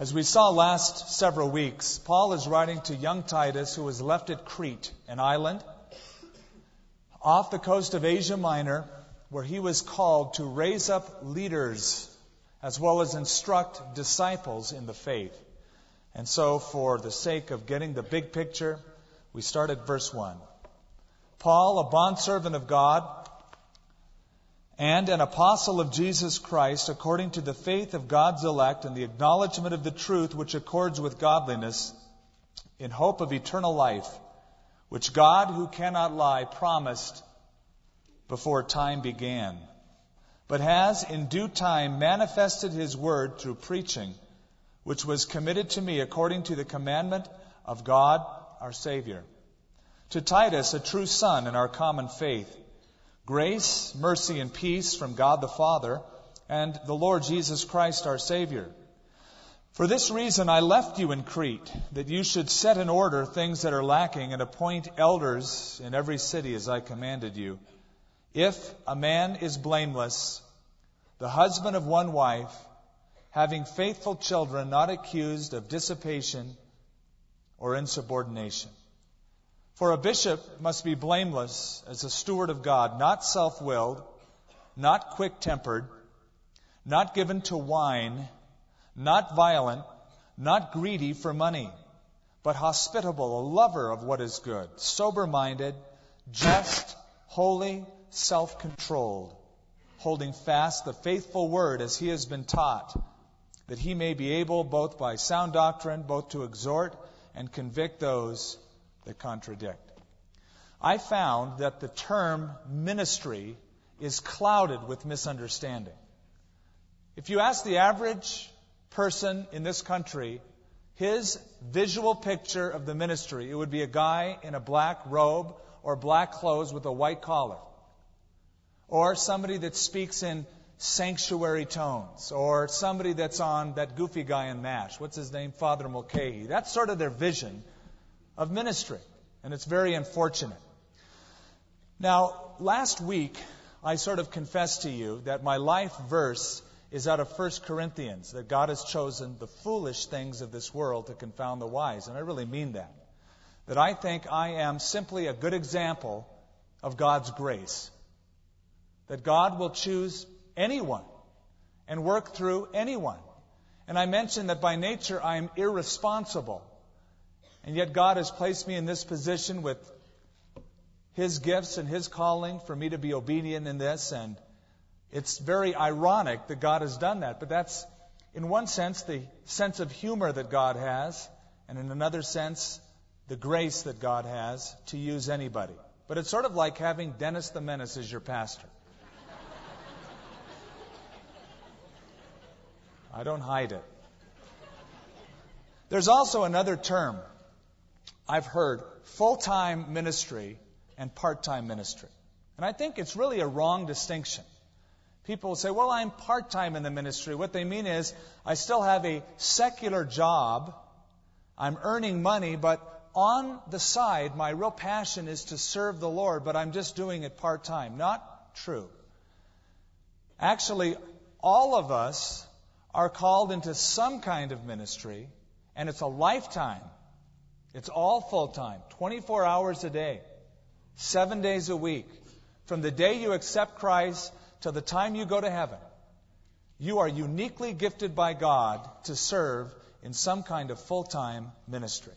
As we saw last several weeks, Paul is writing to young Titus, who was left at Crete, an island off the coast of Asia Minor, where he was called to raise up leaders as well as instruct disciples in the faith. And so, for the sake of getting the big picture, we start at verse 1. Paul, a bondservant of God, and an apostle of Jesus Christ according to the faith of God's elect and the acknowledgement of the truth which accords with godliness, in hope of eternal life, which God, who cannot lie, promised before time began, but has in due time manifested his word through preaching, which was committed to me according to the commandment of God our Savior. To Titus, a true son in our common faith, Grace, mercy, and peace from God the Father and the Lord Jesus Christ our Savior. For this reason I left you in Crete, that you should set in order things that are lacking and appoint elders in every city as I commanded you. If a man is blameless, the husband of one wife, having faithful children, not accused of dissipation or insubordination. For a bishop must be blameless as a steward of God, not self willed, not quick tempered, not given to wine, not violent, not greedy for money, but hospitable, a lover of what is good, sober minded, just, holy, self controlled, holding fast the faithful word as he has been taught, that he may be able, both by sound doctrine, both to exhort and convict those that contradict. I found that the term ministry is clouded with misunderstanding. If you ask the average person in this country his visual picture of the ministry, it would be a guy in a black robe or black clothes with a white collar. Or somebody that speaks in sanctuary tones. Or somebody that's on that goofy guy in MASH. What's his name? Father Mulcahy. That's sort of their vision of ministry. And it's very unfortunate. Now, last week, I sort of confessed to you that my life verse is out of 1 Corinthians, that God has chosen the foolish things of this world to confound the wise. And I really mean that. That I think I am simply a good example of God's grace. That God will choose anyone and work through anyone. And I mentioned that by nature I am irresponsible. And yet God has placed me in this position with His gifts and His calling for me to be obedient in this. And it's very ironic that God has done that. But that's, in one sense, the sense of humor that God has. And in another sense, the grace that God has to use anybody. But it's sort of like having Dennis the Menace as your pastor. I don't hide it. There's also another term I've heard full time ministry and part time ministry. And I think it's really a wrong distinction. People say, well, I'm part time in the ministry. What they mean is, I still have a secular job. I'm earning money, but on the side, my real passion is to serve the Lord, but I'm just doing it part time. Not true. Actually, all of us are called into some kind of ministry, and it's a lifetime it's all full time, 24 hours a day, seven days a week. From the day you accept Christ to the time you go to heaven, you are uniquely gifted by God to serve in some kind of full time ministry.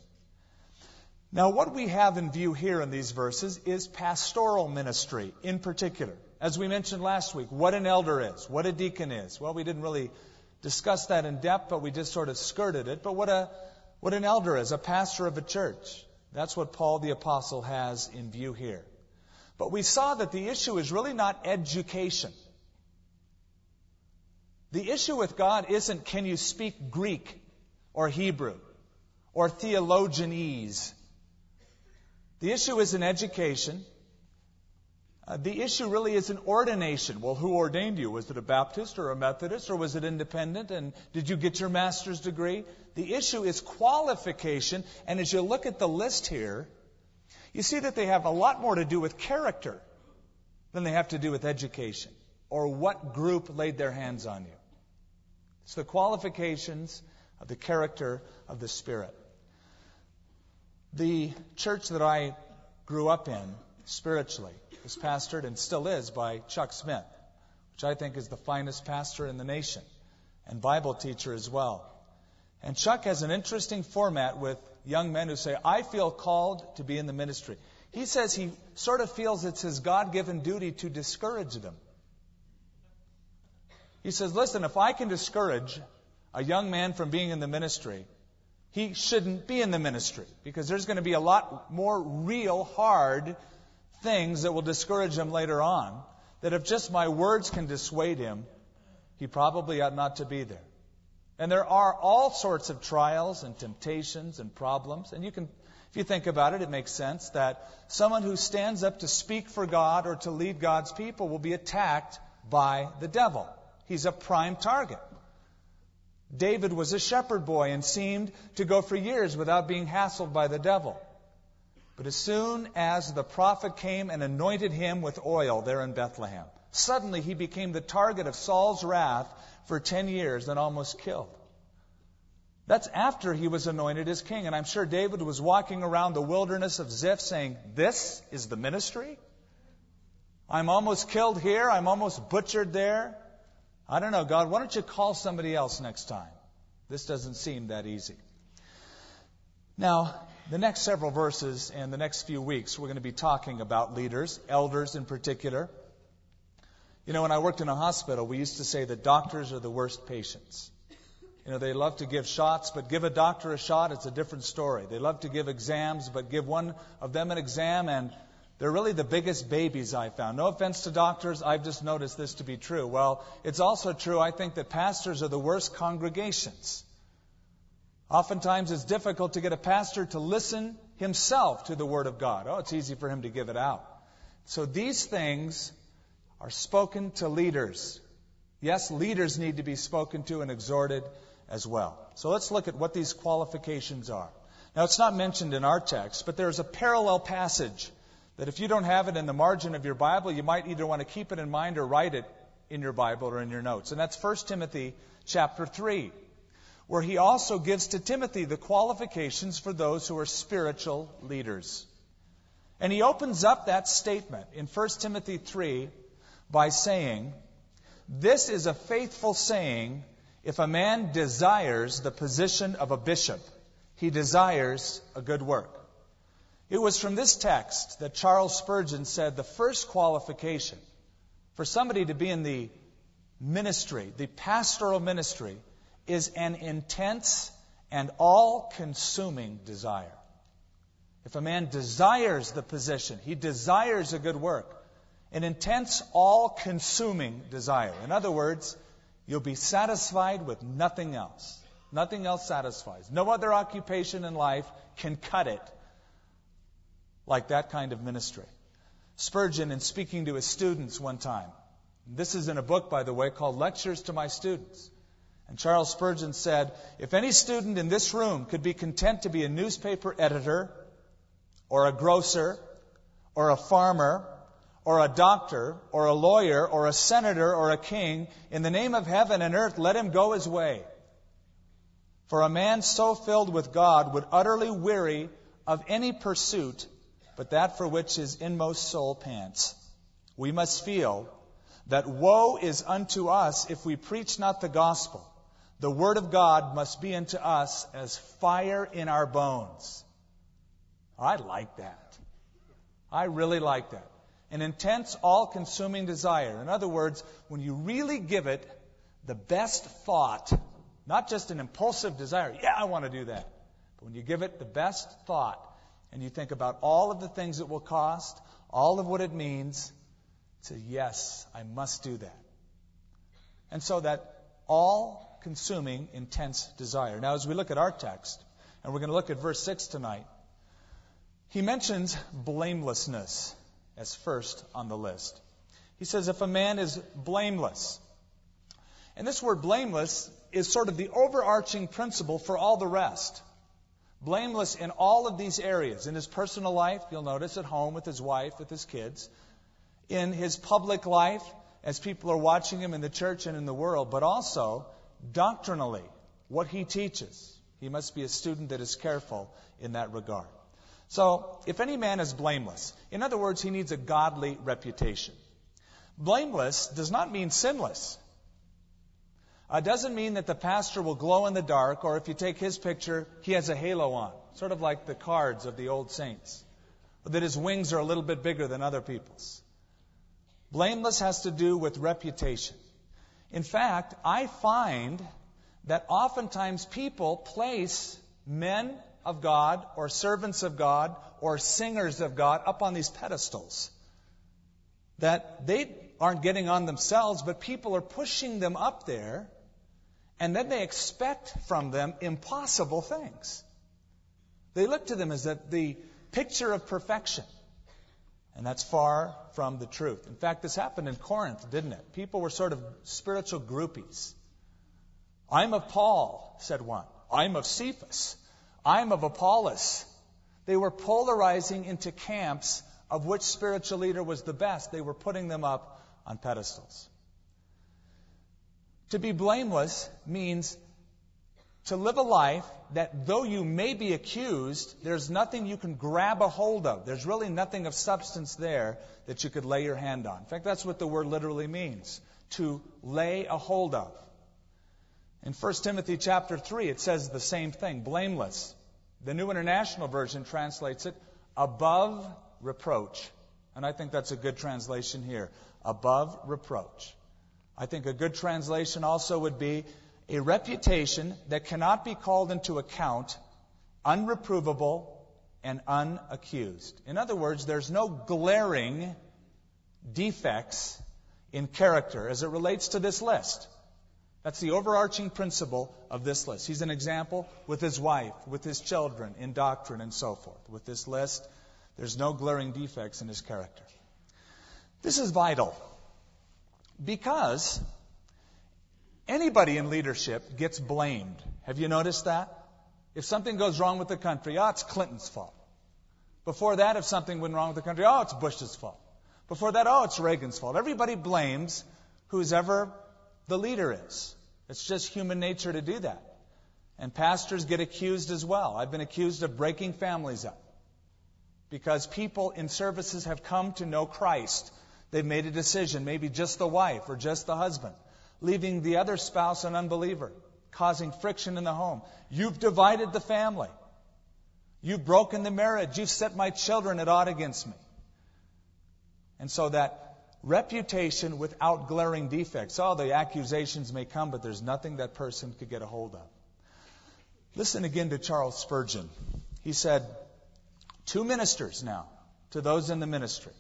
Now, what we have in view here in these verses is pastoral ministry in particular. As we mentioned last week, what an elder is, what a deacon is. Well, we didn't really discuss that in depth, but we just sort of skirted it. But what a what an elder is, a pastor of a church. That's what Paul the Apostle has in view here. But we saw that the issue is really not education. The issue with God isn't can you speak Greek or Hebrew or theologianese. The issue isn't education. Uh, the issue really is an ordination. Well, who ordained you? Was it a Baptist or a Methodist or was it independent? And did you get your master's degree? The issue is qualification. And as you look at the list here, you see that they have a lot more to do with character than they have to do with education or what group laid their hands on you. It's the qualifications of the character of the Spirit. The church that I grew up in spiritually was pastored and still is by Chuck Smith, which I think is the finest pastor in the nation and Bible teacher as well. And Chuck has an interesting format with young men who say, I feel called to be in the ministry. He says he sort of feels it's his God given duty to discourage them. He says, listen, if I can discourage a young man from being in the ministry, he shouldn't be in the ministry because there's going to be a lot more real, hard things that will discourage him later on. That if just my words can dissuade him, he probably ought not to be there. And there are all sorts of trials and temptations and problems. And you can, if you think about it, it makes sense that someone who stands up to speak for God or to lead God's people will be attacked by the devil. He's a prime target. David was a shepherd boy and seemed to go for years without being hassled by the devil. But as soon as the prophet came and anointed him with oil there in Bethlehem, suddenly he became the target of Saul's wrath for 10 years and almost killed. That's after he was anointed as king. And I'm sure David was walking around the wilderness of Ziph saying, This is the ministry? I'm almost killed here. I'm almost butchered there. I don't know, God, why don't you call somebody else next time? This doesn't seem that easy. Now, the next several verses and the next few weeks, we're going to be talking about leaders, elders in particular. You know, when I worked in a hospital, we used to say that doctors are the worst patients. You know, they love to give shots, but give a doctor a shot, it's a different story. They love to give exams, but give one of them an exam, and they're really the biggest babies I found. No offense to doctors, I've just noticed this to be true. Well, it's also true, I think, that pastors are the worst congregations. Oftentimes it's difficult to get a pastor to listen himself to the Word of God. Oh, it's easy for him to give it out. So these things are spoken to leaders. Yes, leaders need to be spoken to and exhorted as well. So let's look at what these qualifications are. Now, it's not mentioned in our text, but there's a parallel passage that if you don't have it in the margin of your Bible, you might either want to keep it in mind or write it in your Bible or in your notes. And that's 1 Timothy chapter 3, where he also gives to Timothy the qualifications for those who are spiritual leaders. And he opens up that statement in 1 Timothy 3 by saying, This is a faithful saying if a man desires the position of a bishop, he desires a good work. It was from this text that Charles Spurgeon said the first qualification for somebody to be in the ministry, the pastoral ministry, is an intense and all consuming desire. If a man desires the position, he desires a good work, an intense, all consuming desire. In other words, you'll be satisfied with nothing else. Nothing else satisfies. No other occupation in life can cut it like that kind of ministry. Spurgeon, in speaking to his students one time, this is in a book, by the way, called Lectures to My Students. And Charles Spurgeon said, If any student in this room could be content to be a newspaper editor, or a grocer, or a farmer, or a doctor, or a lawyer, or a senator, or a king, in the name of heaven and earth, let him go his way. For a man so filled with God would utterly weary of any pursuit but that for which his inmost soul pants. We must feel that woe is unto us if we preach not the gospel. The word of God must be unto us as fire in our bones. I like that. I really like that. An intense, all consuming desire. In other words, when you really give it the best thought, not just an impulsive desire, yeah, I want to do that, but when you give it the best thought, and you think about all of the things it will cost, all of what it means, to yes, I must do that. And so that all consuming, intense desire. Now, as we look at our text, and we're going to look at verse 6 tonight, he mentions blamelessness as first on the list. He says, if a man is blameless, and this word blameless is sort of the overarching principle for all the rest. Blameless in all of these areas. In his personal life, you'll notice at home with his wife, with his kids. In his public life, as people are watching him in the church and in the world, but also doctrinally. what he teaches. He must be a student that is careful in that regard. So, if any man is blameless, in other words, he needs a godly reputation. Blameless does not mean sinless. It uh, doesn't mean that the pastor will glow in the dark, or if you take his picture, he has a halo on, sort of like the cards of the old saints, or that his wings are a little bit bigger than other people's. Blameless has to do with reputation. In fact, I find that oftentimes people place men of God or servants of God or singers of God up on these pedestals. That they aren't getting on themselves, but people are pushing them up there, and then they expect from them impossible things. They look to them as the picture of perfection. And that's far from the truth. In fact, this happened in Corinth, didn't it? People were sort of spiritual groupies. I'm of Paul, said one. I'm of Cephas. I'm of Apollos. They were polarizing into camps of which spiritual leader was the best. They were putting them up on pedestals. To be blameless means to live a life that though you may be accused, there's nothing you can grab a hold of. There's really nothing of substance there that you could lay your hand on. In fact, that's what the word literally means to lay a hold of. In 1 Timothy chapter 3, it says the same thing, blameless. The New International Version translates it above reproach. And I think that's a good translation here. Above reproach. I think a good translation also would be a reputation that cannot be called into account, unreprovable, and unaccused. In other words, there's no glaring defects in character as it relates to this list. That's the overarching principle of this list. He's an example with his wife, with his children, in doctrine, and so forth. With this list, there's no glaring defects in his character. This is vital because anybody in leadership gets blamed. Have you noticed that? If something goes wrong with the country, oh, it's Clinton's fault. Before that, if something went wrong with the country, oh, it's Bush's fault. Before that, oh, it's Reagan's fault. Everybody blames who's ever the leader is. It's just human nature to do that. And pastors get accused as well. I've been accused of breaking families up because people in services have come to know Christ. They've made a decision, maybe just the wife or just the husband, leaving the other spouse an unbeliever, causing friction in the home. You've divided the family. You've broken the marriage. You've set my children at odds against me. And so that reputation without glaring defects. Oh, the accusations may come, but there's nothing that person could get a hold of. Listen again to Charles Spurgeon. He said, Two ministers now to those in the ministry,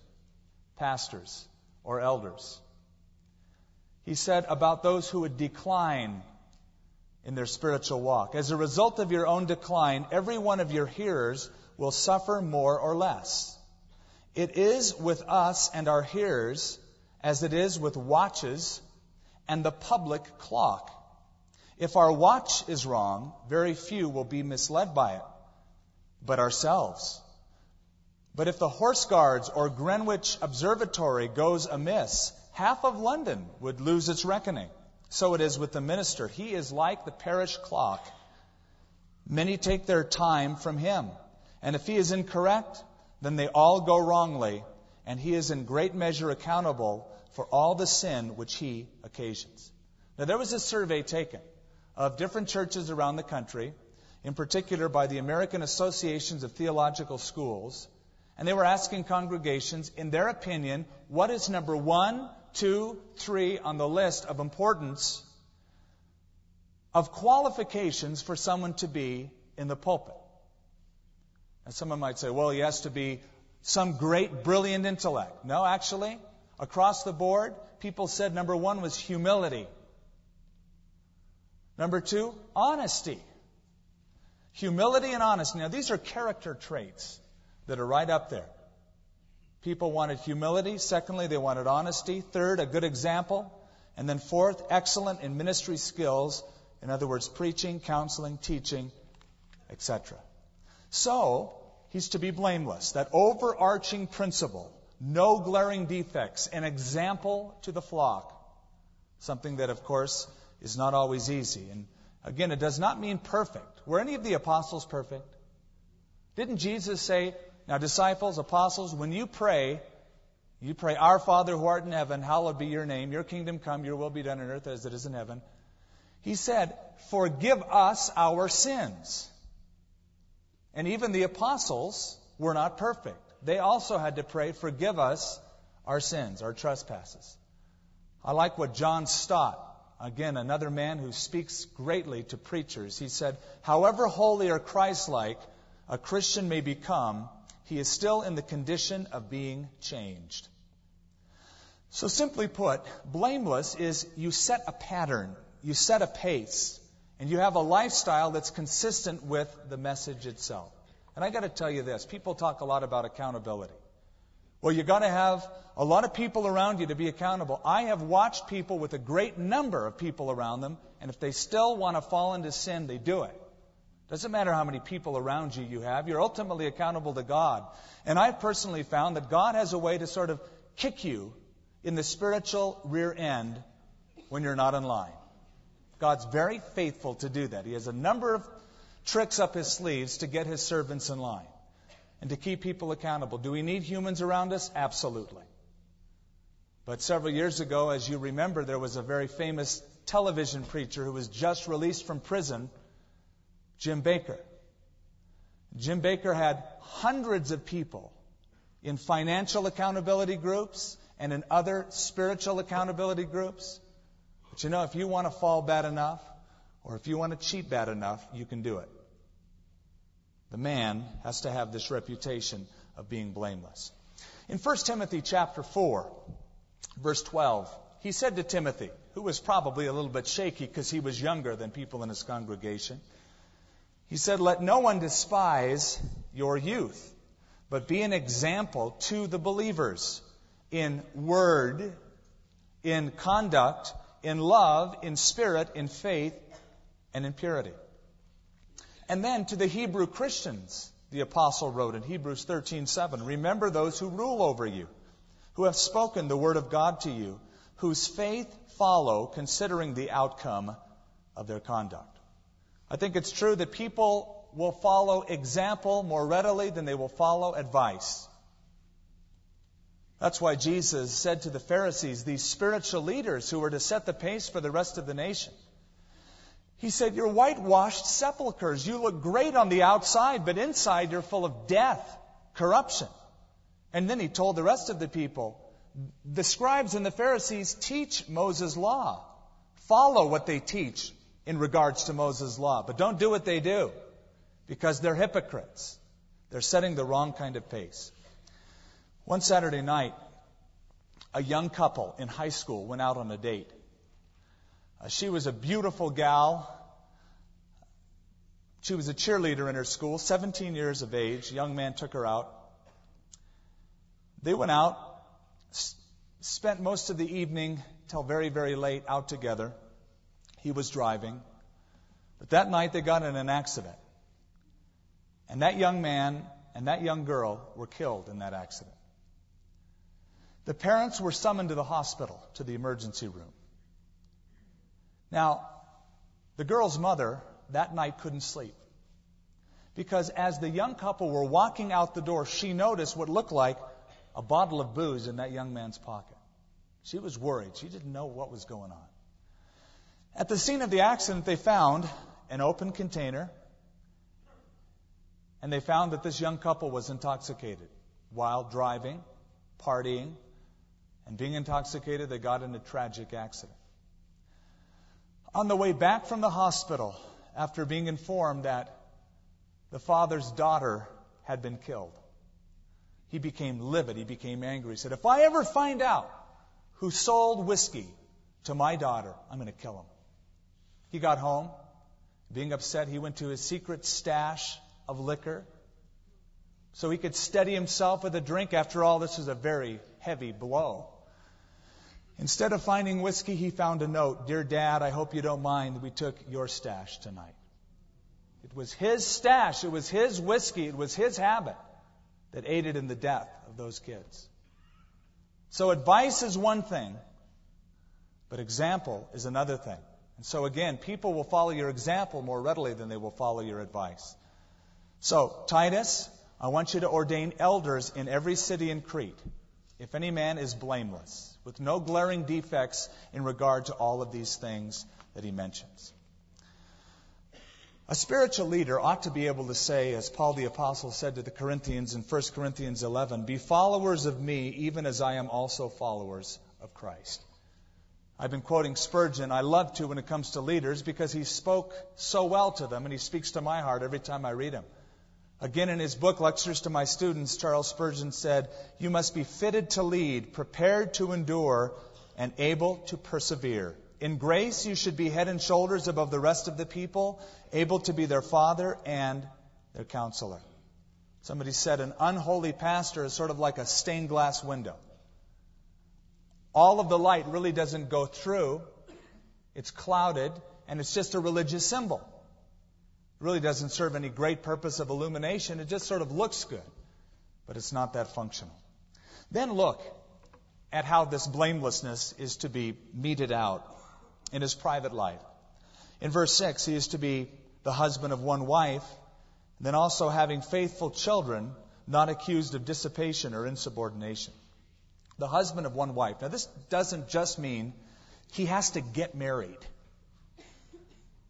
pastors or elders. He said about those who would decline in their spiritual walk. As a result of your own decline, every one of your hearers will suffer more or less. It is with us and our hearers as it is with watches and the public clock. If our watch is wrong, very few will be misled by it, but ourselves. But if the Horse Guards or Greenwich Observatory goes amiss, half of London would lose its reckoning. So it is with the minister. He is like the parish clock. Many take their time from him. And if he is incorrect, then they all go wrongly, and he is in great measure accountable for all the sin which he occasions. Now, there was a survey taken of different churches around the country, in particular by the American Associations of Theological Schools, and they were asking congregations, in their opinion, what is number one, two, three on the list of importance of qualifications for someone to be in the pulpit. And someone might say, well, he has to be some great, brilliant intellect. No, actually, across the board, people said number one was humility. Number two, honesty. Humility and honesty. Now, these are character traits that are right up there. People wanted humility. Secondly, they wanted honesty. Third, a good example. And then fourth, excellent in ministry skills. In other words, preaching, counseling, teaching, etc. So, he's to be blameless. That overarching principle, no glaring defects, an example to the flock. Something that, of course, is not always easy. And Again, it does not mean perfect. Were any of the apostles perfect? Didn't Jesus say, now disciples, apostles, when you pray, you pray, Our Father who art in heaven, hallowed be your name, your kingdom come, your will be done on earth as it is in heaven. He said, Forgive us our sins. And even the apostles were not perfect. They also had to pray, Forgive us our sins, our trespasses. I like what John Stott, again, another man who speaks greatly to preachers, he said, However holy or Christ like a Christian may become, he is still in the condition of being changed. So, simply put, blameless is you set a pattern, you set a pace, and you have a lifestyle that's consistent with the message itself. And I got to tell you this people talk a lot about accountability. Well, you've got to have a lot of people around you to be accountable. I have watched people with a great number of people around them, and if they still want to fall into sin, they do it. Doesn't matter how many people around you you have, you're ultimately accountable to God. And I've personally found that God has a way to sort of kick you in the spiritual rear end when you're not in line. God's very faithful to do that. He has a number of tricks up his sleeves to get his servants in line and to keep people accountable. Do we need humans around us? Absolutely. But several years ago, as you remember, there was a very famous television preacher who was just released from prison, Jim Bakker. Jim Bakker had hundreds of people in financial accountability groups and in other spiritual accountability groups. But you know, if you want to fall bad enough, or if you want to cheat bad enough, you can do it. The man has to have this reputation of being blameless. In 1 Timothy chapter 4, verse 12, he said to Timothy, who was probably a little bit shaky because he was younger than people in his congregation, he said, Let no one despise your youth, but be an example to the believers in word, in conduct, in love, in spirit, in faith, and in purity. And then to the Hebrew Christians, the apostle wrote in Hebrews 13:7, "Remember those who rule over you, who have spoken the word of God to you, whose faith follow considering the outcome of their conduct." I think it's true that people will follow example more readily than they will follow advice. That's why Jesus said to the Pharisees, these spiritual leaders who were to set the pace for the rest of the nation, he said, You're whitewashed sepulchres. You look great on the outside, but inside you're full of death, corruption. And then he told the rest of the people, The scribes and the Pharisees teach Moses' law. Follow what they teach in regards to Moses' law, but don't do what they do because they're hypocrites. They're setting the wrong kind of pace. One Saturday night, a young couple in high school went out on a date. Uh, she was a beautiful gal. She was a cheerleader in her school, 17 years of age. A young man took her out. They went out, s- spent most of the evening till very, very late out together. He was driving. But that night they got in an accident. And that young man and that young girl were killed in that accident. The parents were summoned to the hospital, to the emergency room. Now, the girl's mother that night couldn't sleep. Because as the young couple were walking out the door, she noticed what looked like a bottle of booze in that young man's pocket. She was worried. She didn't know what was going on. At the scene of the accident, they found an open container, and they found that this young couple was intoxicated while driving, partying, and being intoxicated, they got in a tragic accident. On the way back from the hospital, after being informed that the father's daughter had been killed, he became livid. He became angry. He said, If I ever find out who sold whiskey to my daughter, I'm going to kill him. He got home. Being upset, he went to his secret stash of liquor so he could steady himself with a drink. After all, this was a very heavy blow. Instead of finding whiskey, he found a note Dear Dad, I hope you don't mind we took your stash tonight. It was his stash, it was his whiskey, it was his habit that aided in the death of those kids. So advice is one thing, but example is another thing. And so again, people will follow your example more readily than they will follow your advice. So, Titus, I want you to ordain elders in every city in Crete, if any man is blameless, with no glaring defects in regard to all of these things that he mentions. A spiritual leader ought to be able to say, as Paul the Apostle said to the Corinthians in 1 Corinthians 11, Be followers of me, even as I am also followers of Christ. I've been quoting Spurgeon. I love to when it comes to leaders because he spoke so well to them, and he speaks to my heart every time I read him. Again, in his book, Lectures to My Students, Charles Spurgeon said, You must be fitted to lead, prepared to endure, and able to persevere. In grace, you should be head and shoulders above the rest of the people, able to be their father and their counselor. Somebody said an unholy pastor is sort of like a stained glass window. All of the light really doesn't go through, it's clouded, and it's just a religious symbol. It really doesn't serve any great purpose of illumination, it just sort of looks good, but it's not that functional. Then look at how this blamelessness is to be meted out in his private life. In verse 6, he is to be the husband of one wife, then also having faithful children, not accused of dissipation or insubordination. The husband of one wife. Now, this doesn't just mean he has to get married.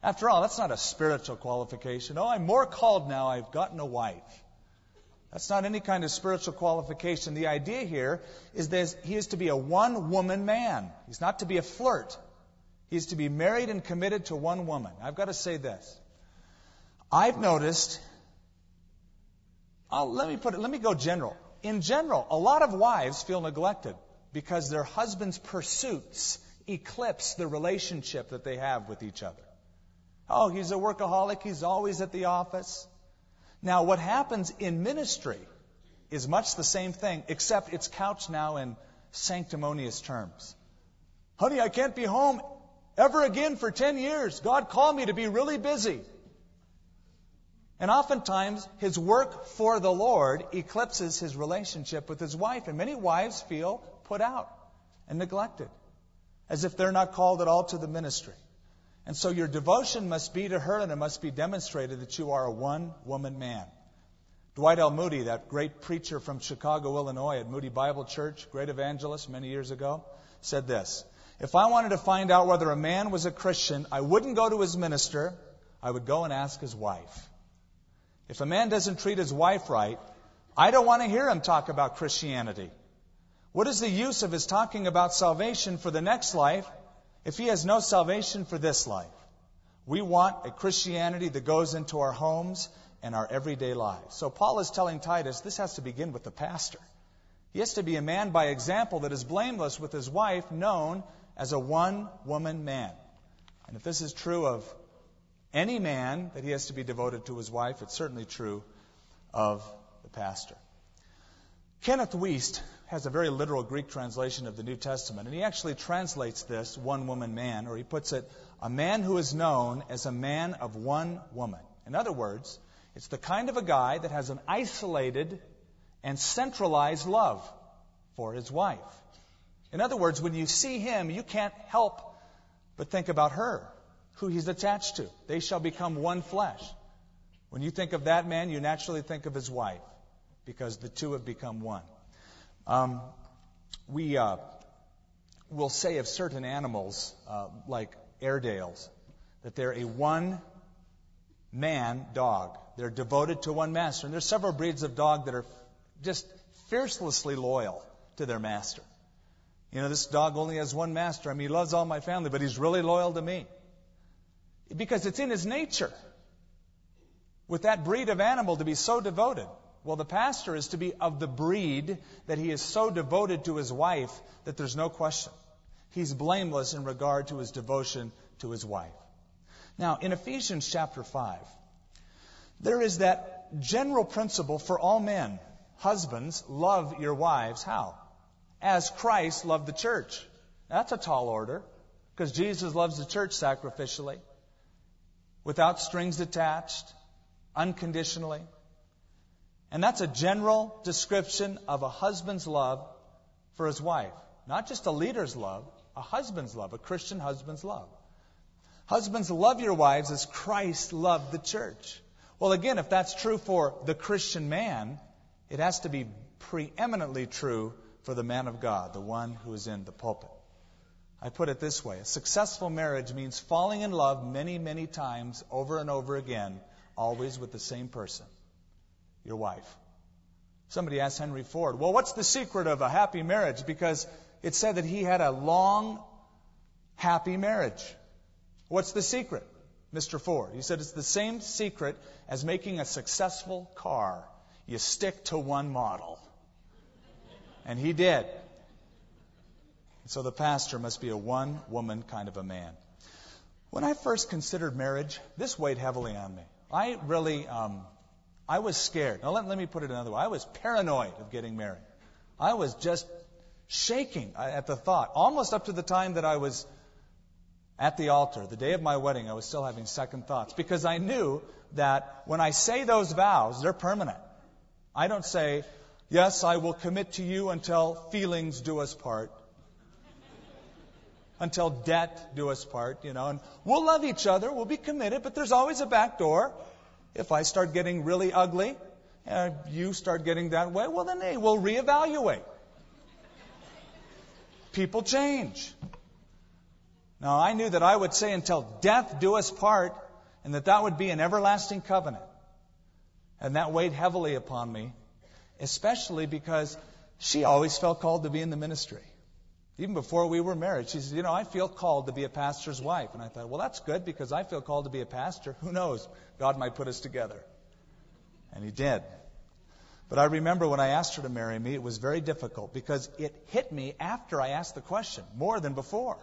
After all, that's not a spiritual qualification. Oh, I'm more called now, I've gotten a wife. That's not any kind of spiritual qualification. The idea here is that he is to be a one woman man. He's not to be a flirt. He's to be married and committed to one woman. I've got to say this. I've noticed, I'll, let me put it, let me go general. In general, a lot of wives feel neglected because their husband's pursuits eclipse the relationship that they have with each other. Oh, he's a workaholic. He's always at the office. Now, what happens in ministry is much the same thing, except it's couched now in sanctimonious terms. Honey, I can't be home ever again for 10 years. God called me to be really busy. And oftentimes, his work for the Lord eclipses his relationship with his wife. And many wives feel put out and neglected, as if they're not called at all to the ministry. And so your devotion must be to her, and it must be demonstrated that you are a one woman man. Dwight L. Moody, that great preacher from Chicago, Illinois, at Moody Bible Church, great evangelist many years ago, said this if I wanted to find out whether a man was a Christian, I wouldn't go to his minister, I would go and ask his wife. If a man doesn't treat his wife right, I don't want to hear him talk about Christianity. What is the use of his talking about salvation for the next life if he has no salvation for this life? We want a Christianity that goes into our homes and our everyday lives. So Paul is telling Titus this has to begin with the pastor. He has to be a man by example that is blameless with his wife, known as a one woman man. And if this is true of any man that he has to be devoted to his wife, it's certainly true of the pastor. Kenneth Wuest has a very literal Greek translation of the New Testament, and he actually translates this one woman man, or he puts it, a man who is known as a man of one woman. In other words, it's the kind of a guy that has an isolated and centralized love for his wife. In other words, when you see him, you can't help but think about her, who he's attached to. They shall become one flesh. When you think of that man, you naturally think of his wife, because the two have become one. Um, we uh, will say of certain animals, uh, like Airedales, that they're a one man dog. They're devoted to one master. And there's several breeds of dog that are just fiercelessly loyal to their master. You know, this dog only has one master. I mean, he loves all my family, but he's really loyal to me. Because it's in his nature with that breed of animal to be so devoted. Well, the pastor is to be of the breed that he is so devoted to his wife that there's no question. He's blameless in regard to his devotion to his wife. Now, in Ephesians chapter 5, there is that general principle for all men. Husbands, love your wives. How? as Christ loved the church. That's a tall order because Jesus loves the church sacrificially, without strings attached, unconditionally. And that's a general description of a husband's love for his wife. Not just a leader's love, a husband's love, a Christian husband's love. Husbands, love your wives as Christ loved the church. Well, again, if that's true for the Christian man, it has to be preeminently true for the man of God, the one who is in the pulpit. I put it this way a successful marriage means falling in love many, many times over and over again, always with the same person your wife. Somebody asked Henry Ford, Well, what's the secret of a happy marriage? Because it said that he had a long, happy marriage. What's the secret? Mr. Ford. He said it's the same secret as making a successful car. You stick to one model. And he did. So the pastor must be a one woman kind of a man. When I first considered marriage, this weighed heavily on me. I really, um, I was scared. Now let, let me put it another way. I was paranoid of getting married. I was just shaking at the thought, almost up to the time that I was at the altar, the day of my wedding, I was still having second thoughts because I knew that when I say those vows, they're permanent. I don't say, Yes, I will commit to you until feelings do us part. Until debt do us part, you know. And we'll love each other, we'll be committed, but there's always a back door. If I start getting really ugly, and you start getting that way, well, then hey, we'll reevaluate. People change. Now, I knew that I would say until death do us part, and that that would be an everlasting covenant. And that weighed heavily upon me especially because she always felt called to be in the ministry. Even before we were married, she said, You know, I feel called to be a pastor's wife. And I thought, Well, that's good because I feel called to be a pastor. Who knows? God might put us together. And He did. But I remember when I asked her to marry me, it was very difficult because it hit me after I asked the question more than before.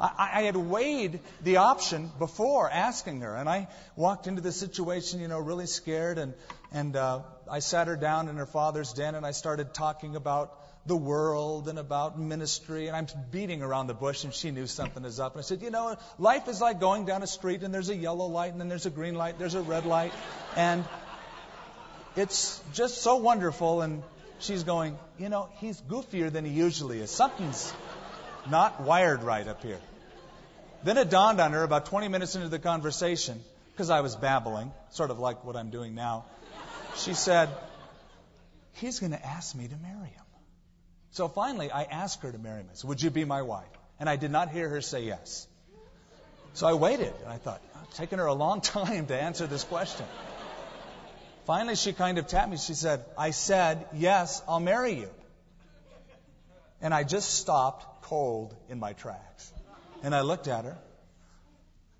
I, I had weighed the option before asking her, and I walked into the situation, you know, really scared, and and uh, I sat her down in her father's den, and I started talking about the world and about ministry, and I'm beating around the bush, and she knew something is up. And I said, you know, life is like going down a street, and there's a yellow light, and then there's a green light, there's a red light, and it's just so wonderful. And she's going, you know, he's goofier than he usually is. Something's not wired right up here. Then it dawned on her about 20 minutes into the conversation, because I was babbling, sort of like what I'm doing now. She said, He's going to ask me to marry him. So finally, I asked her to marry me. So, would you be my wife? And I did not hear her say yes. So I waited, and I thought, oh, it's taken her a long time to answer this question. Finally, she kind of tapped me. She said, I said, yes, I'll marry you. And I just stopped cold in my tracks. And I looked at her.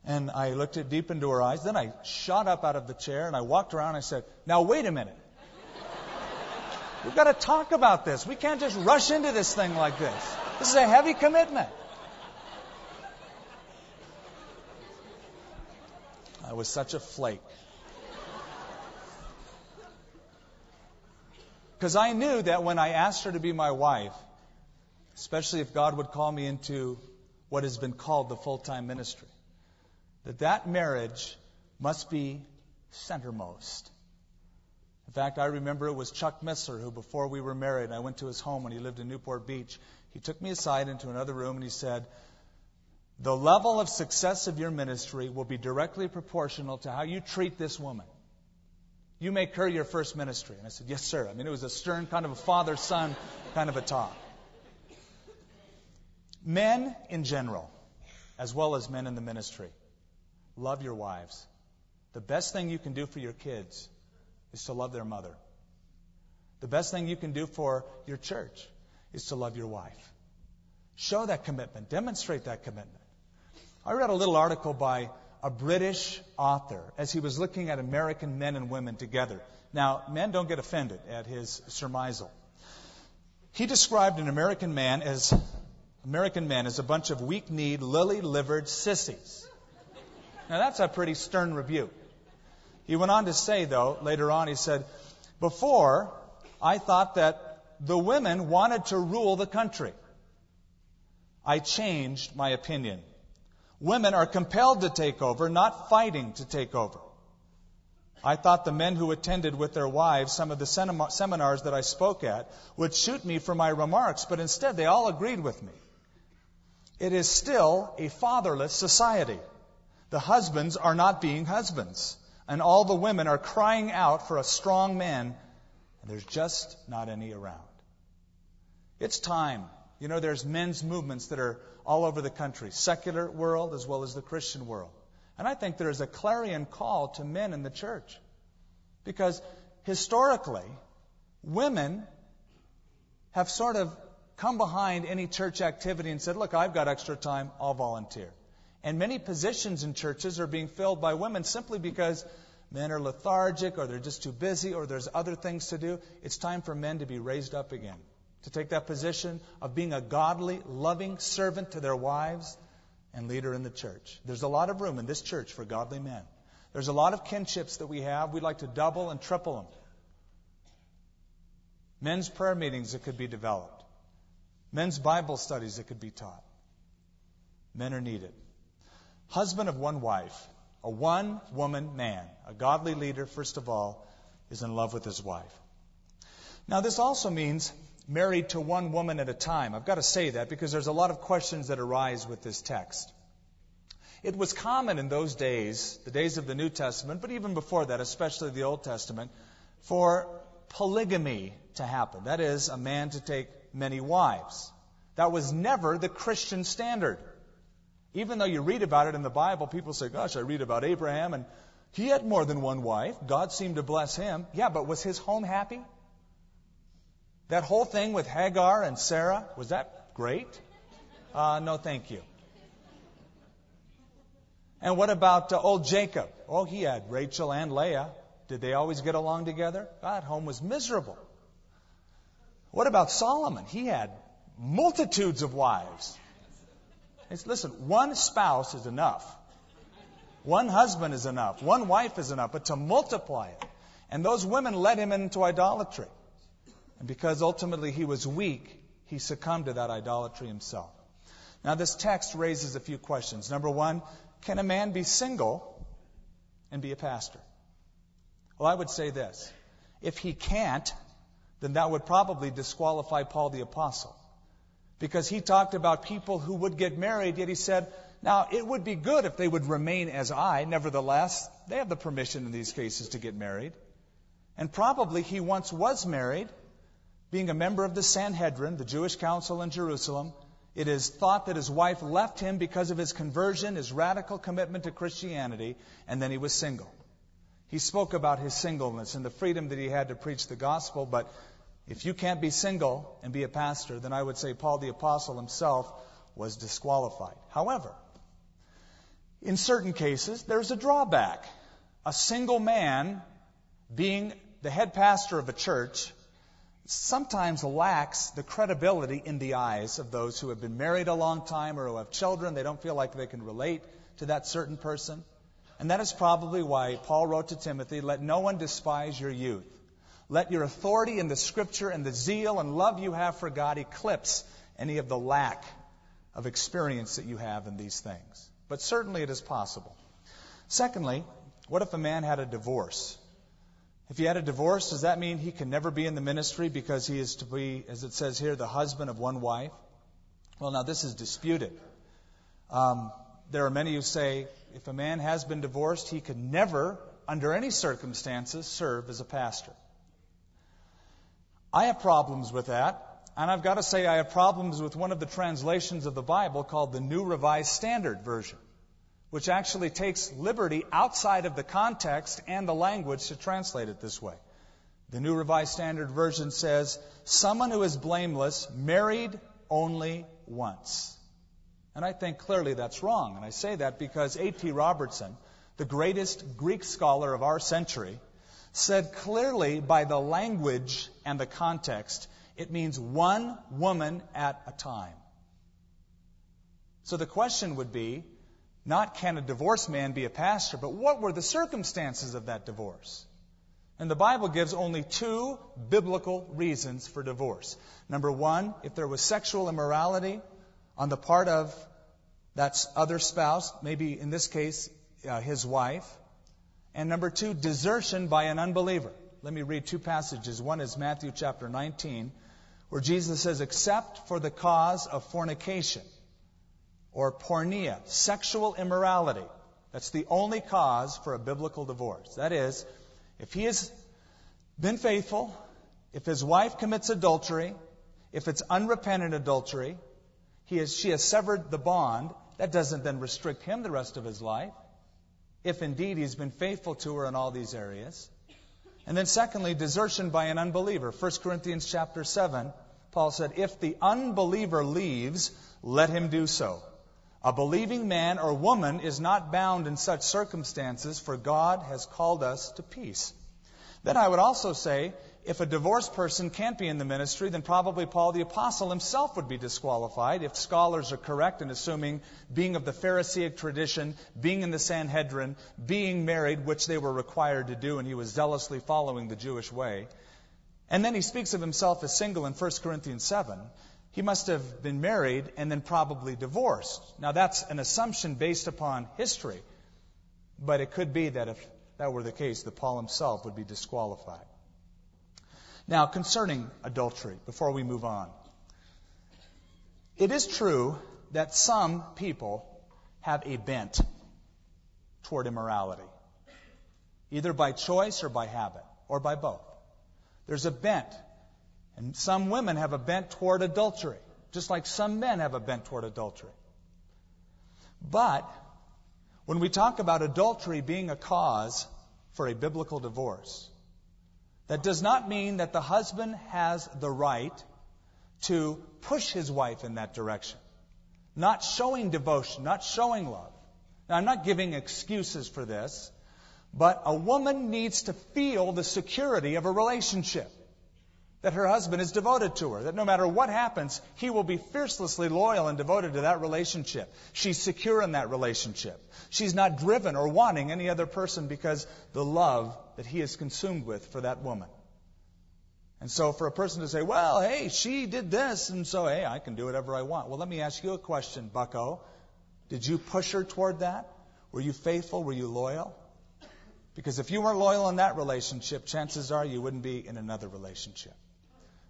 And I looked deep into her eyes. Then I shot up out of the chair and I walked around and I said, Now wait a minute. We've got to talk about this. We can't just rush into this thing like this. This is a heavy commitment. I was such a flake. Because I knew that when I asked her to be my wife, especially if God would call me into what has been called the full time ministry. That that marriage must be centermost. In fact, I remember it was Chuck Missler who, before we were married, I went to his home when he lived in Newport Beach. He took me aside into another room and he said, The level of success of your ministry will be directly proportional to how you treat this woman. You make her your first ministry. And I said, Yes, sir. I mean, it was a stern, kind of a father son kind of a talk. Men in general, as well as men in the ministry, love your wives. The best thing you can do for your kids is to love their mother. The best thing you can do for your church is to love your wife. Show that commitment, demonstrate that commitment. I read a little article by a British author as he was looking at American men and women together. Now, men don't get offended at his surmisal. He described an American man as American men as a bunch of weak kneed, lily livered sissies. Now, that's a pretty stern rebuke. He went on to say, though, later on, he said, Before, I thought that the women wanted to rule the country. I changed my opinion. Women are compelled to take over, not fighting to take over. I thought the men who attended with their wives some of the seminars that I spoke at would shoot me for my remarks, but instead they all agreed with me. It is still a fatherless society. The husbands are not being husbands, and all the women are crying out for a strong man, and there's just not any around. It's time. You know, there's men's movements that are all over the country, secular world as well as the Christian world. And I think there is a clarion call to men in the church. Because historically, women have sort of come behind any church activity and said, Look, I've got extra time, I'll volunteer. And many positions in churches are being filled by women simply because men are lethargic or they're just too busy or there's other things to do. It's time for men to be raised up again, to take that position of being a godly, loving servant to their wives and leader in the church. There's a lot of room in this church for godly men. There's a lot of kinships that we have. We'd like to double and triple them. Men's prayer meetings that could be developed. Men's Bible studies that could be taught. Men are needed. Husband of one wife, a one woman man, a godly leader, first of all, is in love with his wife. Now, this also means married to one woman at a time. I've got to say that because there's a lot of questions that arise with this text. It was common in those days, the days of the New Testament, but even before that, especially the Old Testament, for polygamy to happen. That is, a man to take many wives. That was never the Christian standard. Even though you read about it in the Bible, people say, Gosh, I read about Abraham and he had more than one wife. God seemed to bless him. Yeah, but was his home happy? That whole thing with Hagar and Sarah, was that great? Uh, no, thank you. And what about uh, old Jacob? Oh, he had Rachel and Leah. Did they always get along together? That home was miserable. What about Solomon? He had multitudes of wives. It's, listen, one spouse is enough. One husband is enough. One wife is enough. But to multiply it. And those women led him into idolatry. And because ultimately he was weak, he succumbed to that idolatry himself. Now, this text raises a few questions. Number one, can a man be single and be a pastor? Well, I would say this. If he can't, then that would probably disqualify Paul the Apostle. Because he talked about people who would get married, yet he said, now, it would be good if they would remain as I. Nevertheless, they have the permission in these cases to get married. And probably he once was married, being a member of the Sanhedrin, the Jewish council in Jerusalem. It is thought that his wife left him because of his conversion, his radical commitment to Christianity, and then he was single. He spoke about his singleness and the freedom that he had to preach the gospel, but if you can't be single and be a pastor, then I would say Paul the Apostle himself was disqualified. However, in certain cases, there's a drawback. A single man being the head pastor of a church sometimes lacks the credibility in the eyes of those who have been married a long time or who have children. They don't feel like they can relate to that certain person. And that is probably why Paul wrote to Timothy, Let no one despise your youth. Let your authority in the scripture and the zeal and love you have for God eclipse any of the lack of experience that you have in these things. But certainly it is possible. Secondly, what if a man had a divorce? If he had a divorce, does that mean he can never be in the ministry because he is to be, as it says here, the husband of one wife? Well, now this is disputed. Um, there are many who say if a man has been divorced, he can never, under any circumstances, serve as a pastor. I have problems with that. And I've got to say, I have problems with one of the translations of the Bible called the New Revised Standard Version, which actually takes liberty outside of the context and the language to translate it this way. The New Revised Standard Version says, someone who is blameless, married only once. And I think clearly that's wrong. And I say that because A.T. Robertson, the greatest Greek scholar of our century, said clearly by the language and the context, it means one woman at a time. So the question would be not can a divorced man be a pastor, but what were the circumstances of that divorce? And the Bible gives only two biblical reasons for divorce. Number one, if there was sexual immorality on the part of that other spouse, maybe in this case, uh, his wife. And number two, desertion by an unbeliever. Let me read two passages. One is Matthew chapter 19, where Jesus says, except for the cause of fornication or porneia, sexual immorality. That's the only cause for a biblical divorce. That is, if he has been faithful, if his wife commits adultery, if it's unrepentant adultery, he has, she has severed the bond, that doesn't then restrict him the rest of his life. If indeed he's been faithful to her in all these areas. And then secondly, desertion by an unbeliever. 1 Corinthians chapter 7, Paul said, If the unbeliever leaves, let him do so. A believing man or woman is not bound in such circumstances, for God has called us to peace. Then I would also say, if a divorced person can't be in the ministry, then probably Paul the Apostle himself would be disqualified if scholars are correct in assuming being of the Pharisaic tradition, being in the Sanhedrin, being married, which they were required to do, and he was zealously following the Jewish way. And then he speaks of himself as single in 1 Corinthians 7. He must have been married and then probably divorced. Now, that's an assumption based upon history, but it could be that if that were the case, that Paul himself would be disqualified. Now, concerning adultery, before we move on, it is true that some people have a bent toward immorality, either by choice or by habit, or by both. There's a bent. And some women have a bent toward adultery, just like some men have a bent toward adultery. But when we talk about adultery being a cause for a biblical divorce, that does not mean that the husband has the right to push his wife in that direction. Not showing devotion, not showing love. Now, I'm not giving excuses for this. But a woman needs to feel the security of a relationship. That her husband is devoted to her. That no matter what happens, he will be fiercely loyal and devoted to that relationship. She's secure in that relationship. She's not driven or wanting any other person because the love that he is consumed with for that woman. And so for a person to say, well, hey, she did this, and so, hey, I can do whatever I want. Well, let me ask you a question, bucko. Did you push her toward that? Were you faithful? Were you loyal? Because if you weren't loyal in that relationship, chances are you wouldn't be in another relationship.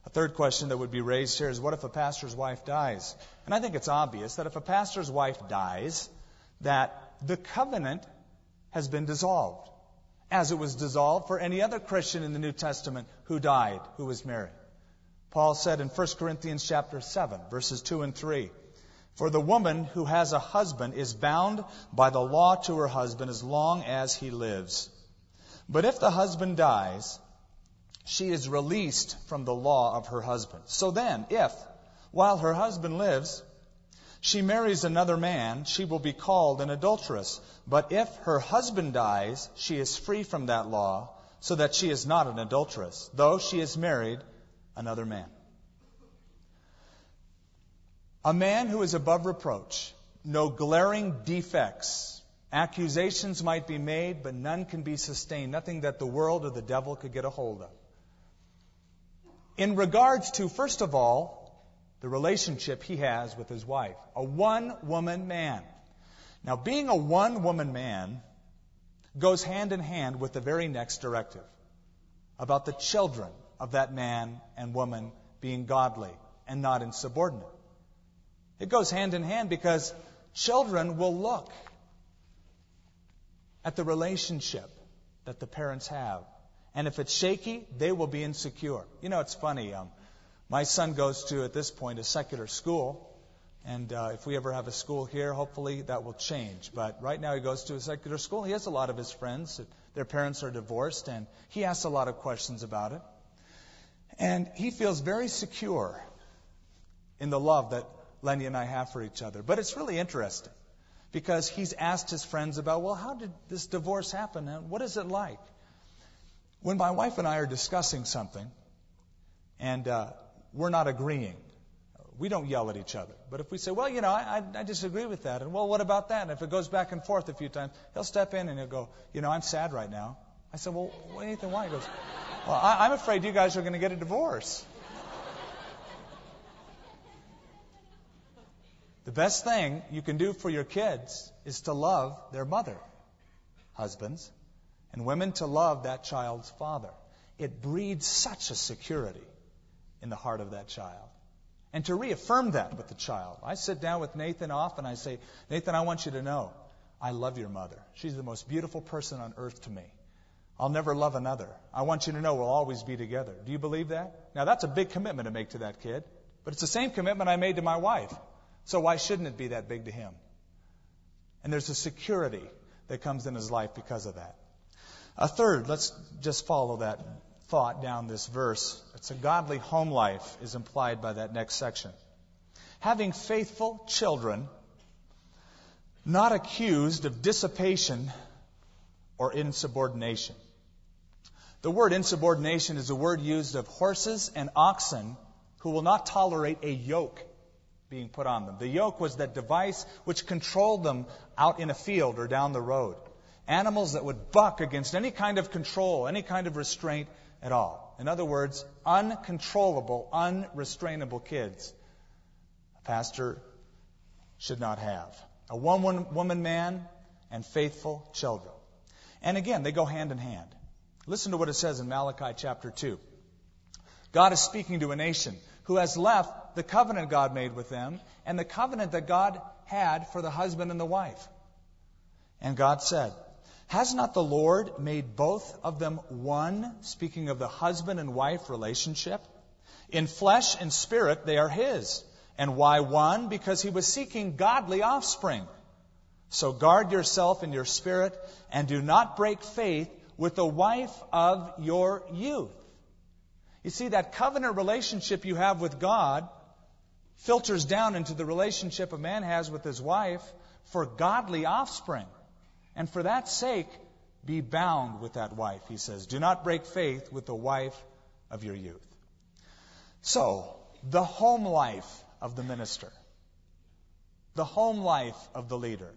A third question that would be raised here is what if a pastor's wife dies? And I think it's obvious that if a pastor's wife dies, that the covenant has been dissolved, as it was dissolved for any other Christian in the New Testament who died, who was married. Paul said in 1 Corinthians chapter 7, verses 2 and 3, For the woman who has a husband is bound by the law to her husband as long as he lives. But if the husband dies, she is released from the law of her husband. So then, if, while her husband lives, she marries another man, she will be called an adulteress. But if her husband dies, she is free from that law, so that she is not an adulteress, though she has married another man. A man who is above reproach, no glaring defects, Accusations might be made, but none can be sustained, nothing that the world or the devil could get a hold of. In regards to, first of all, the relationship he has with his wife, a one woman man. Now, being a one woman man goes hand in hand with the very next directive about the children of that man and woman being godly and not insubordinate. It goes hand in hand because children will look at the relationship that the parents have. And if it's shaky, they will be insecure. You know, it's funny. Um, my son goes to, at this point, a secular school. And uh, if we ever have a school here, hopefully that will change. But right now he goes to a secular school. He has a lot of his friends. Their parents are divorced, and he asks a lot of questions about it. And he feels very secure in the love that Lenya and I have for each other. But it's really interesting because he's asked his friends about, well, how did this divorce happen and what is it like? When my wife and I are discussing something and uh, we're not agreeing, we don't yell at each other. But if we say, well, you know, I, I disagree with that, and well, what about that? And if it goes back and forth a few times, he'll step in and he'll go, you know, I'm sad right now. I said, well, Nathan, why? He goes, well, I, I'm afraid you guys are going to get a divorce. The best thing you can do for your kids is to love their mother, husbands, and women to love that child's father. It breeds such a security in the heart of that child. And to reaffirm that with the child. I sit down with Nathan often. I say, Nathan, I want you to know, I love your mother. She's the most beautiful person on earth to me. I'll never love another. I want you to know we'll always be together. Do you believe that? Now, that's a big commitment to make to that kid, but it's the same commitment I made to my wife. So why shouldn't it be that big to him? And there's a security that comes in his life because of that. A third, let's just follow that thought down this verse. It's a godly home life is implied by that next section. Having faithful children, not accused of dissipation or insubordination. The word insubordination is a word used of horses and oxen who will not tolerate a yoke being put on them. The yoke was that device which controlled them out in a field or down the road. Animals that would buck against any kind of control, any kind of restraint at all. In other words, uncontrollable, unrestrainable kids. A pastor should not have. A one woman man and faithful children. And again, they go hand in hand. Listen to what it says in Malachi chapter 2. God is speaking to a nation who has left the covenant God made with them and the covenant that God had for the husband and the wife. And God said, Has not the Lord made both of them one, speaking of the husband and wife relationship? In flesh and spirit, they are His. And why one? Because He was seeking godly offspring. So guard yourself in your spirit and do not break faith with the wife of your youth. You see, that covenant relationship you have with God filters down into the relationship a man has with his wife for godly offspring. And for that sake, be bound with that wife, he says. Do not break faith with the wife of your youth. So, the home life of the minister, the home life of the leader,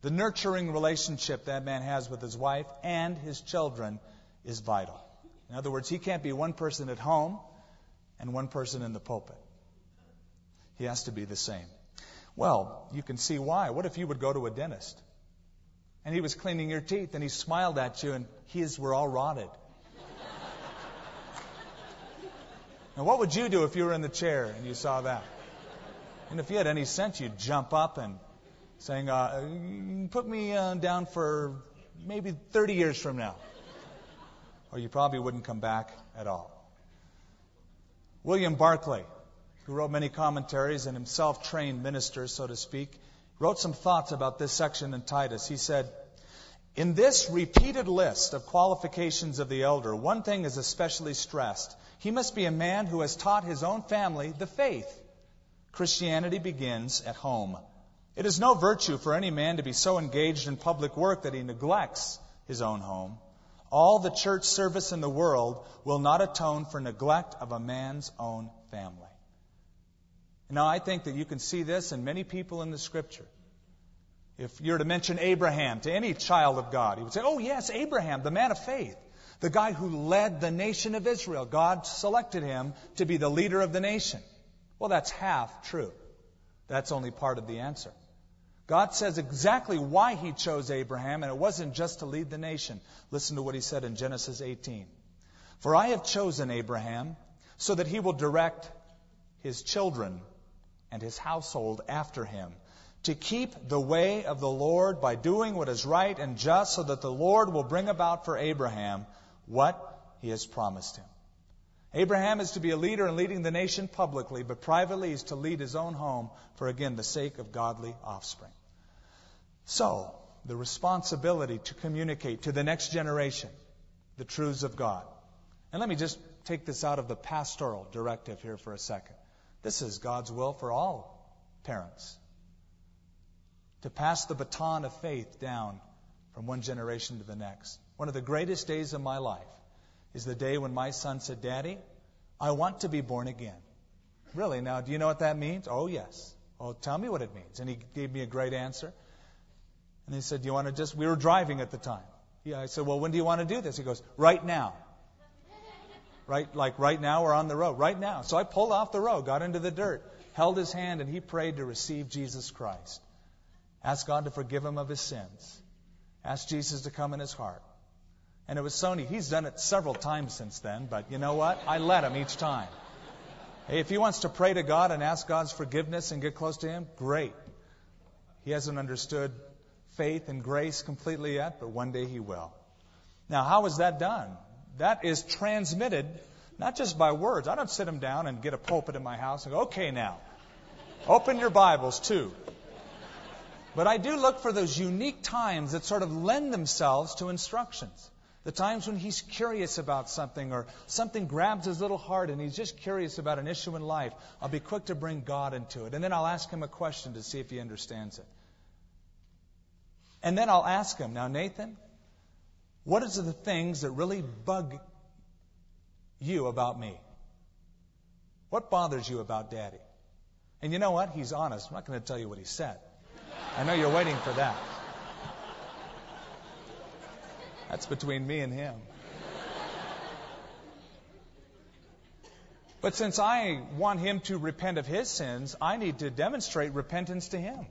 the nurturing relationship that man has with his wife and his children is vital. In other words, he can't be one person at home and one person in the pulpit. He has to be the same. Well, you can see why. What if you would go to a dentist and he was cleaning your teeth and he smiled at you and his were all rotted? Now, what would you do if you were in the chair and you saw that? And if you had any sense, you'd jump up and saying, uh, put me uh, down for maybe 30 years from now. Or you probably wouldn't come back at all. William Barclay, who wrote many commentaries and himself trained minister, so to speak, wrote some thoughts about this section in Titus. He said, In this repeated list of qualifications of the elder, one thing is especially stressed. He must be a man who has taught his own family the faith. Christianity begins at home. It is no virtue for any man to be so engaged in public work that he neglects his own home. All the church service in the world will not atone for neglect of a man's own family. Now, I think that you can see this in many people in the Scripture. If you're to mention Abraham to any child of God, he would say, Oh, yes, Abraham, the man of faith, the guy who led the nation of Israel. God selected him to be the leader of the nation. Well, that's half true. That's only part of the answer. God says exactly why he chose Abraham, and it wasn't just to lead the nation. Listen to what he said in Genesis 18. For I have chosen Abraham so that he will direct his children and his household after him to keep the way of the Lord by doing what is right and just, so that the Lord will bring about for Abraham what he has promised him. Abraham is to be a leader in leading the nation publicly, but privately is to lead his own home for, again, the sake of godly offspring. So, the responsibility to communicate to the next generation the truths of God. And let me just take this out of the pastoral directive here for a second. This is God's will for all parents to pass the baton of faith down from one generation to the next. One of the greatest days of my life is the day when my son said, Daddy, I want to be born again. Really? Now, do you know what that means? Oh, yes. Oh, tell me what it means. And he gave me a great answer. And he said, Do you want to just, we were driving at the time. Yeah, I said, Well, when do you want to do this? He goes, Right now. Right, like right now we're on the road. Right now. So I pulled off the road, got into the dirt, held his hand, and he prayed to receive Jesus Christ. Asked God to forgive him of his sins. Asked Jesus to come in his heart. And it was Sony. He's done it several times since then, but you know what? I let him each time. Hey, if he wants to pray to God and ask God's forgiveness and get close to him, great. He hasn't understood faith and grace completely yet, but one day he will. Now, how is that done? That is transmitted not just by words. I don't sit him down and get a pulpit in my house and go, okay, now, open your Bibles too. But I do look for those unique times that sort of lend themselves to instructions. The times when he's curious about something or something grabs his little heart and he's just curious about an issue in life, I'll be quick to bring God into it. And then I'll ask him a question to see if he understands it. And then I'll ask him, now, Nathan, what is the things that really bug you about me? What bothers you about Daddy? And you know what? He's honest. I'm not going to tell you what he said. I know you're waiting for that. That's between me and him. But since I want him to repent of his sins, I need to demonstrate repentance to him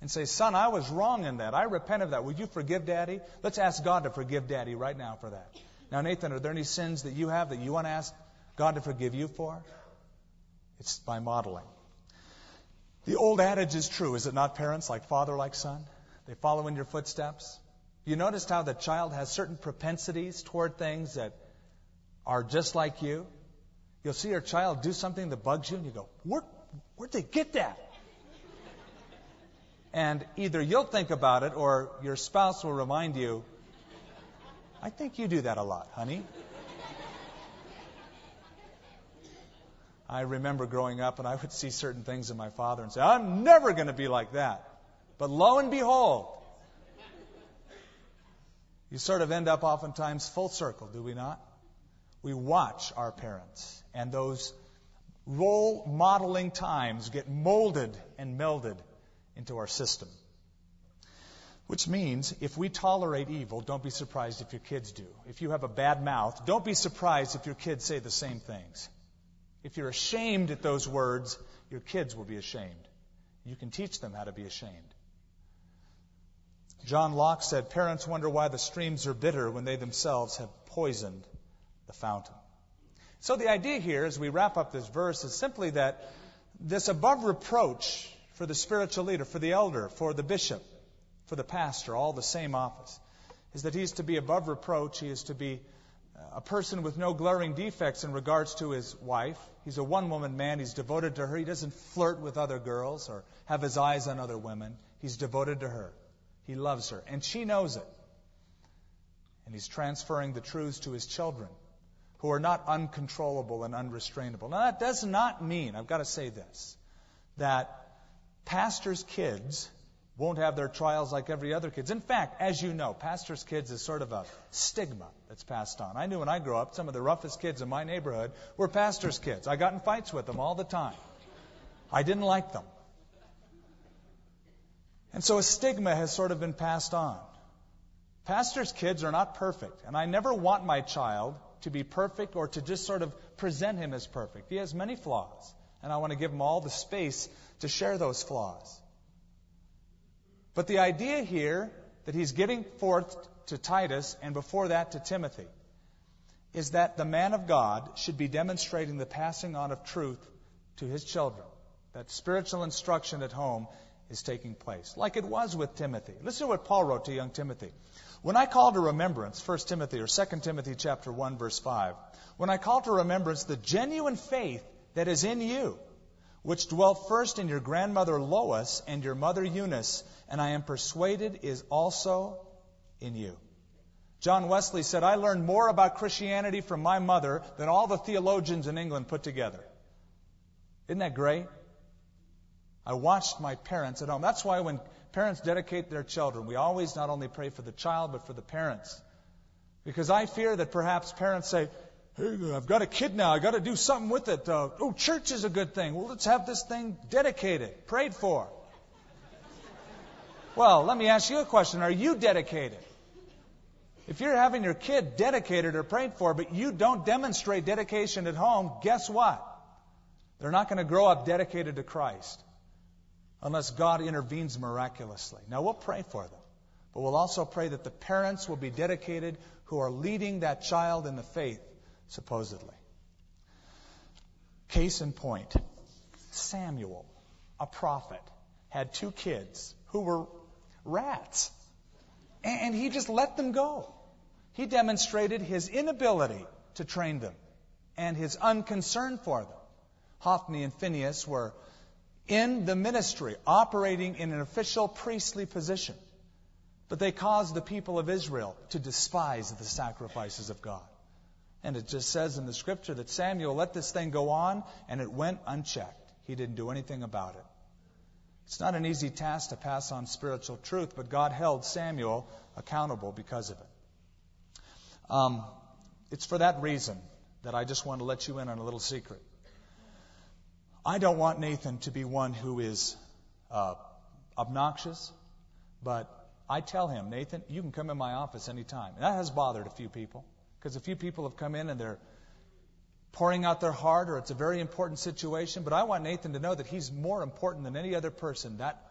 and say, Son, I was wrong in that. I repent of that. Would you forgive Daddy? Let's ask God to forgive Daddy right now for that. Now, Nathan, are there any sins that you have that you want to ask God to forgive you for? It's by modeling. The old adage is true, is it not, parents? Like father, like son? They follow in your footsteps. You noticed how the child has certain propensities toward things that are just like you? You'll see your child do something that bugs you, and you go, Where, Where'd they get that? And either you'll think about it or your spouse will remind you, I think you do that a lot, honey. I remember growing up and I would see certain things in my father and say, I'm never going to be like that. But lo and behold, you sort of end up oftentimes full circle, do we not? We watch our parents, and those role modeling times get molded and melded into our system. Which means if we tolerate evil, don't be surprised if your kids do. If you have a bad mouth, don't be surprised if your kids say the same things. If you're ashamed at those words, your kids will be ashamed. You can teach them how to be ashamed. John Locke said, Parents wonder why the streams are bitter when they themselves have poisoned the fountain. So the idea here, as we wrap up this verse, is simply that this above reproach for the spiritual leader, for the elder, for the bishop, for the pastor, all the same office, is that he is to be above reproach. He is to be uh, a person with no glaring defects in regards to his wife. He's a one woman man. He's devoted to her. He doesn't flirt with other girls or have his eyes on other women. He's devoted to her. He loves her. And she knows it. And he's transferring the truths to his children who are not uncontrollable and unrestrainable. Now, that does not mean, I've got to say this, that pastors' kids won't have their trials like every other kids. In fact, as you know, pastors' kids is sort of a stigma that's passed on. I knew when I grew up, some of the roughest kids in my neighborhood were pastors' kids. I got in fights with them all the time. I didn't like them. And so a stigma has sort of been passed on. Pastors' kids are not perfect, and I never want my child to be perfect or to just sort of present him as perfect. He has many flaws, and I want to give them all the space to share those flaws. But the idea here that he's getting forth to Titus and before that to Timothy is that the man of God should be demonstrating the passing on of truth to his children. That spiritual instruction at home is taking place, like it was with Timothy. Listen to what Paul wrote to young Timothy. When I call to remembrance, 1 Timothy or 2 Timothy chapter 1 verse 5, when I call to remembrance the genuine faith that is in you, which dwelt first in your grandmother Lois and your mother Eunice, and I am persuaded is also in you. John Wesley said, I learned more about Christianity from my mother than all the theologians in England put together. Isn't that great? I watched my parents at home. That's why when parents dedicate their children, we always not only pray for the child, but for the parents. Because I fear that perhaps parents say, I've got a kid now. I've got to do something with it. Uh, oh, church is a good thing. Well, let's have this thing dedicated, prayed for. Well, let me ask you a question. Are you dedicated? If you're having your kid dedicated or prayed for, but you don't demonstrate dedication at home, guess what? They're not going to grow up dedicated to Christ unless God intervenes miraculously. Now, we'll pray for them, but we'll also pray that the parents will be dedicated who are leading that child in the faith supposedly. Case in point Samuel, a prophet, had two kids who were rats. And he just let them go. He demonstrated his inability to train them and his unconcern for them. Hophni and Phinehas were in the ministry, operating in an official priestly position. But they caused the people of Israel to despise the sacrifices of God. And it just says in the scripture that Samuel let this thing go on and it went unchecked. He didn't do anything about it. It's not an easy task to pass on spiritual truth, but God held Samuel accountable because of it. Um, it's for that reason that I just want to let you in on a little secret. I don't want Nathan to be one who is uh, obnoxious, but I tell him, Nathan, you can come in my office anytime. And that has bothered a few people because a few people have come in and they're pouring out their heart or it's a very important situation. But I want Nathan to know that he's more important than any other person. That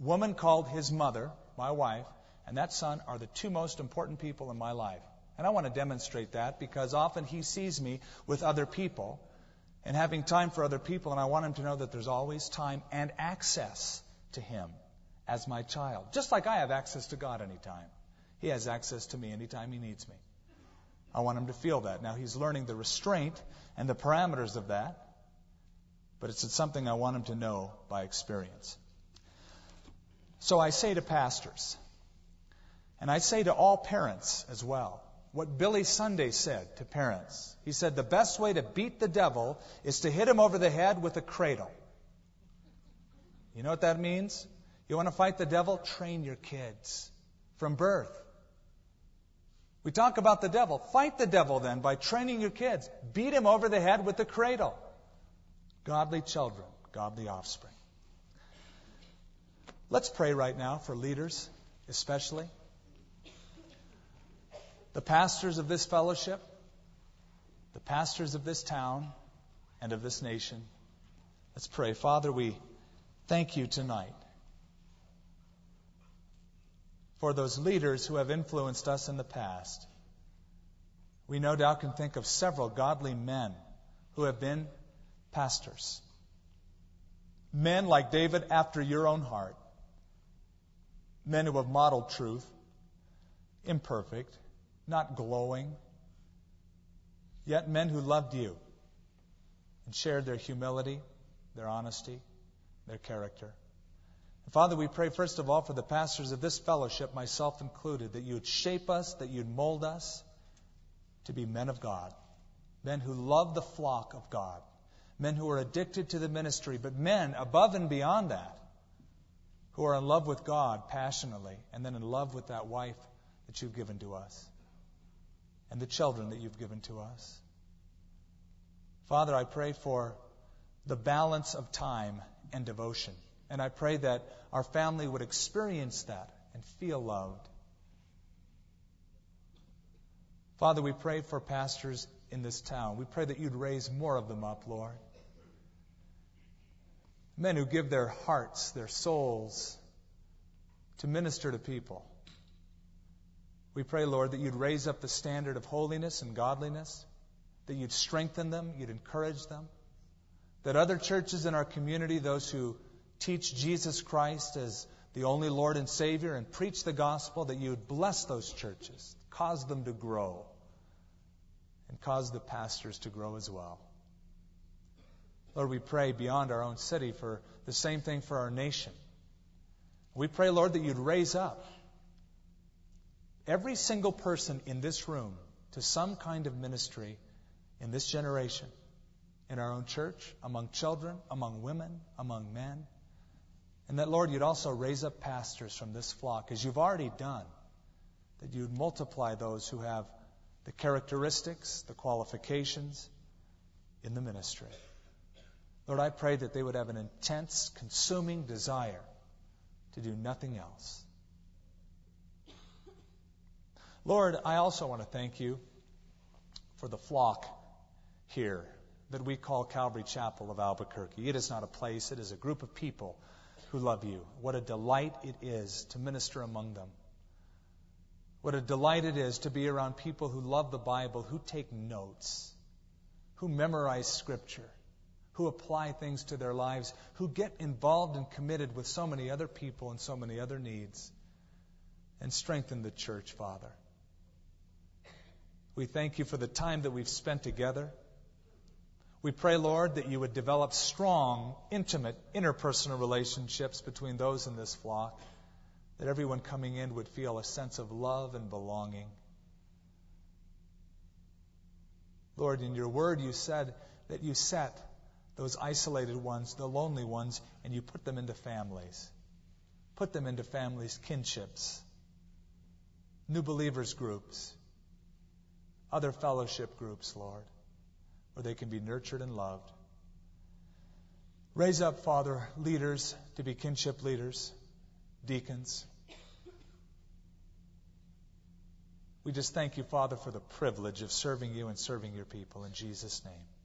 woman called his mother, my wife, and that son are the two most important people in my life. And I want to demonstrate that because often he sees me with other people and having time for other people, and I want him to know that there's always time and access to him as my child. Just like I have access to God anytime. He has access to me anytime he needs me. I want him to feel that. Now he's learning the restraint and the parameters of that, but it's something I want him to know by experience. So I say to pastors, and I say to all parents as well, what Billy Sunday said to parents. He said, The best way to beat the devil is to hit him over the head with a cradle. You know what that means? You want to fight the devil? Train your kids from birth. We talk about the devil. Fight the devil then by training your kids. Beat him over the head with the cradle. Godly children, godly offspring. Let's pray right now for leaders, especially the pastors of this fellowship, the pastors of this town, and of this nation. Let's pray. Father, we thank you tonight for those leaders who have influenced us in the past. We no doubt can think of several godly men who have been pastors. Men like David after your own heart. Men who have modeled truth, imperfect, not glowing, yet men who loved you and shared their humility, their honesty, their character. Father, we pray first of all for the pastors of this fellowship, myself included, that you'd shape us, that you'd mold us to be men of God, men who love the flock of God, men who are addicted to the ministry, but men above and beyond that, who are in love with God passionately, and then in love with that wife that you've given to us and the children that you've given to us. Father, I pray for the balance of time and devotion. And I pray that our family would experience that and feel loved. Father, we pray for pastors in this town. We pray that you'd raise more of them up, Lord. Men who give their hearts, their souls to minister to people. We pray, Lord, that you'd raise up the standard of holiness and godliness, that you'd strengthen them, you'd encourage them, that other churches in our community, those who teach Jesus Christ as the only Lord and Savior and preach the gospel, that you would bless those churches, cause them to grow, and cause the pastors to grow as well. Lord, we pray beyond our own city for the same thing for our nation. We pray, Lord, that you'd raise up every single person in this room to some kind of ministry in this generation, in our own church, among children, among women, among men. And that, Lord, you'd also raise up pastors from this flock, as you've already done, that you'd multiply those who have the characteristics, the qualifications in the ministry. Lord, I pray that they would have an intense, consuming desire to do nothing else Lord, I also want to thank you for the flock here that we call Calvary Chapel of Albuquerque. It is not a place, it is a group of people who love you. What a delight it is to minister among them. What a delight it is to be around people who love the Bible, who take notes, who memorize Scripture, who apply things to their lives, who get involved and committed with so many other people and so many other needs. And strengthen the church, Father. We thank you for the time that we've spent together. We pray, Lord, that you would develop strong, intimate, interpersonal relationships between those in this flock, that everyone coming in would feel a sense of love and belonging. Lord, in your word you said that you set those isolated ones, the lonely ones, and you put them into families. Put them into families, kinships, new believers groups, other fellowship groups, Lord, where they can be nurtured and loved. Raise up, Father, leaders to be kinship leaders, deacons. We just thank you, Father, for the privilege of serving you and serving your people. In Jesus' name.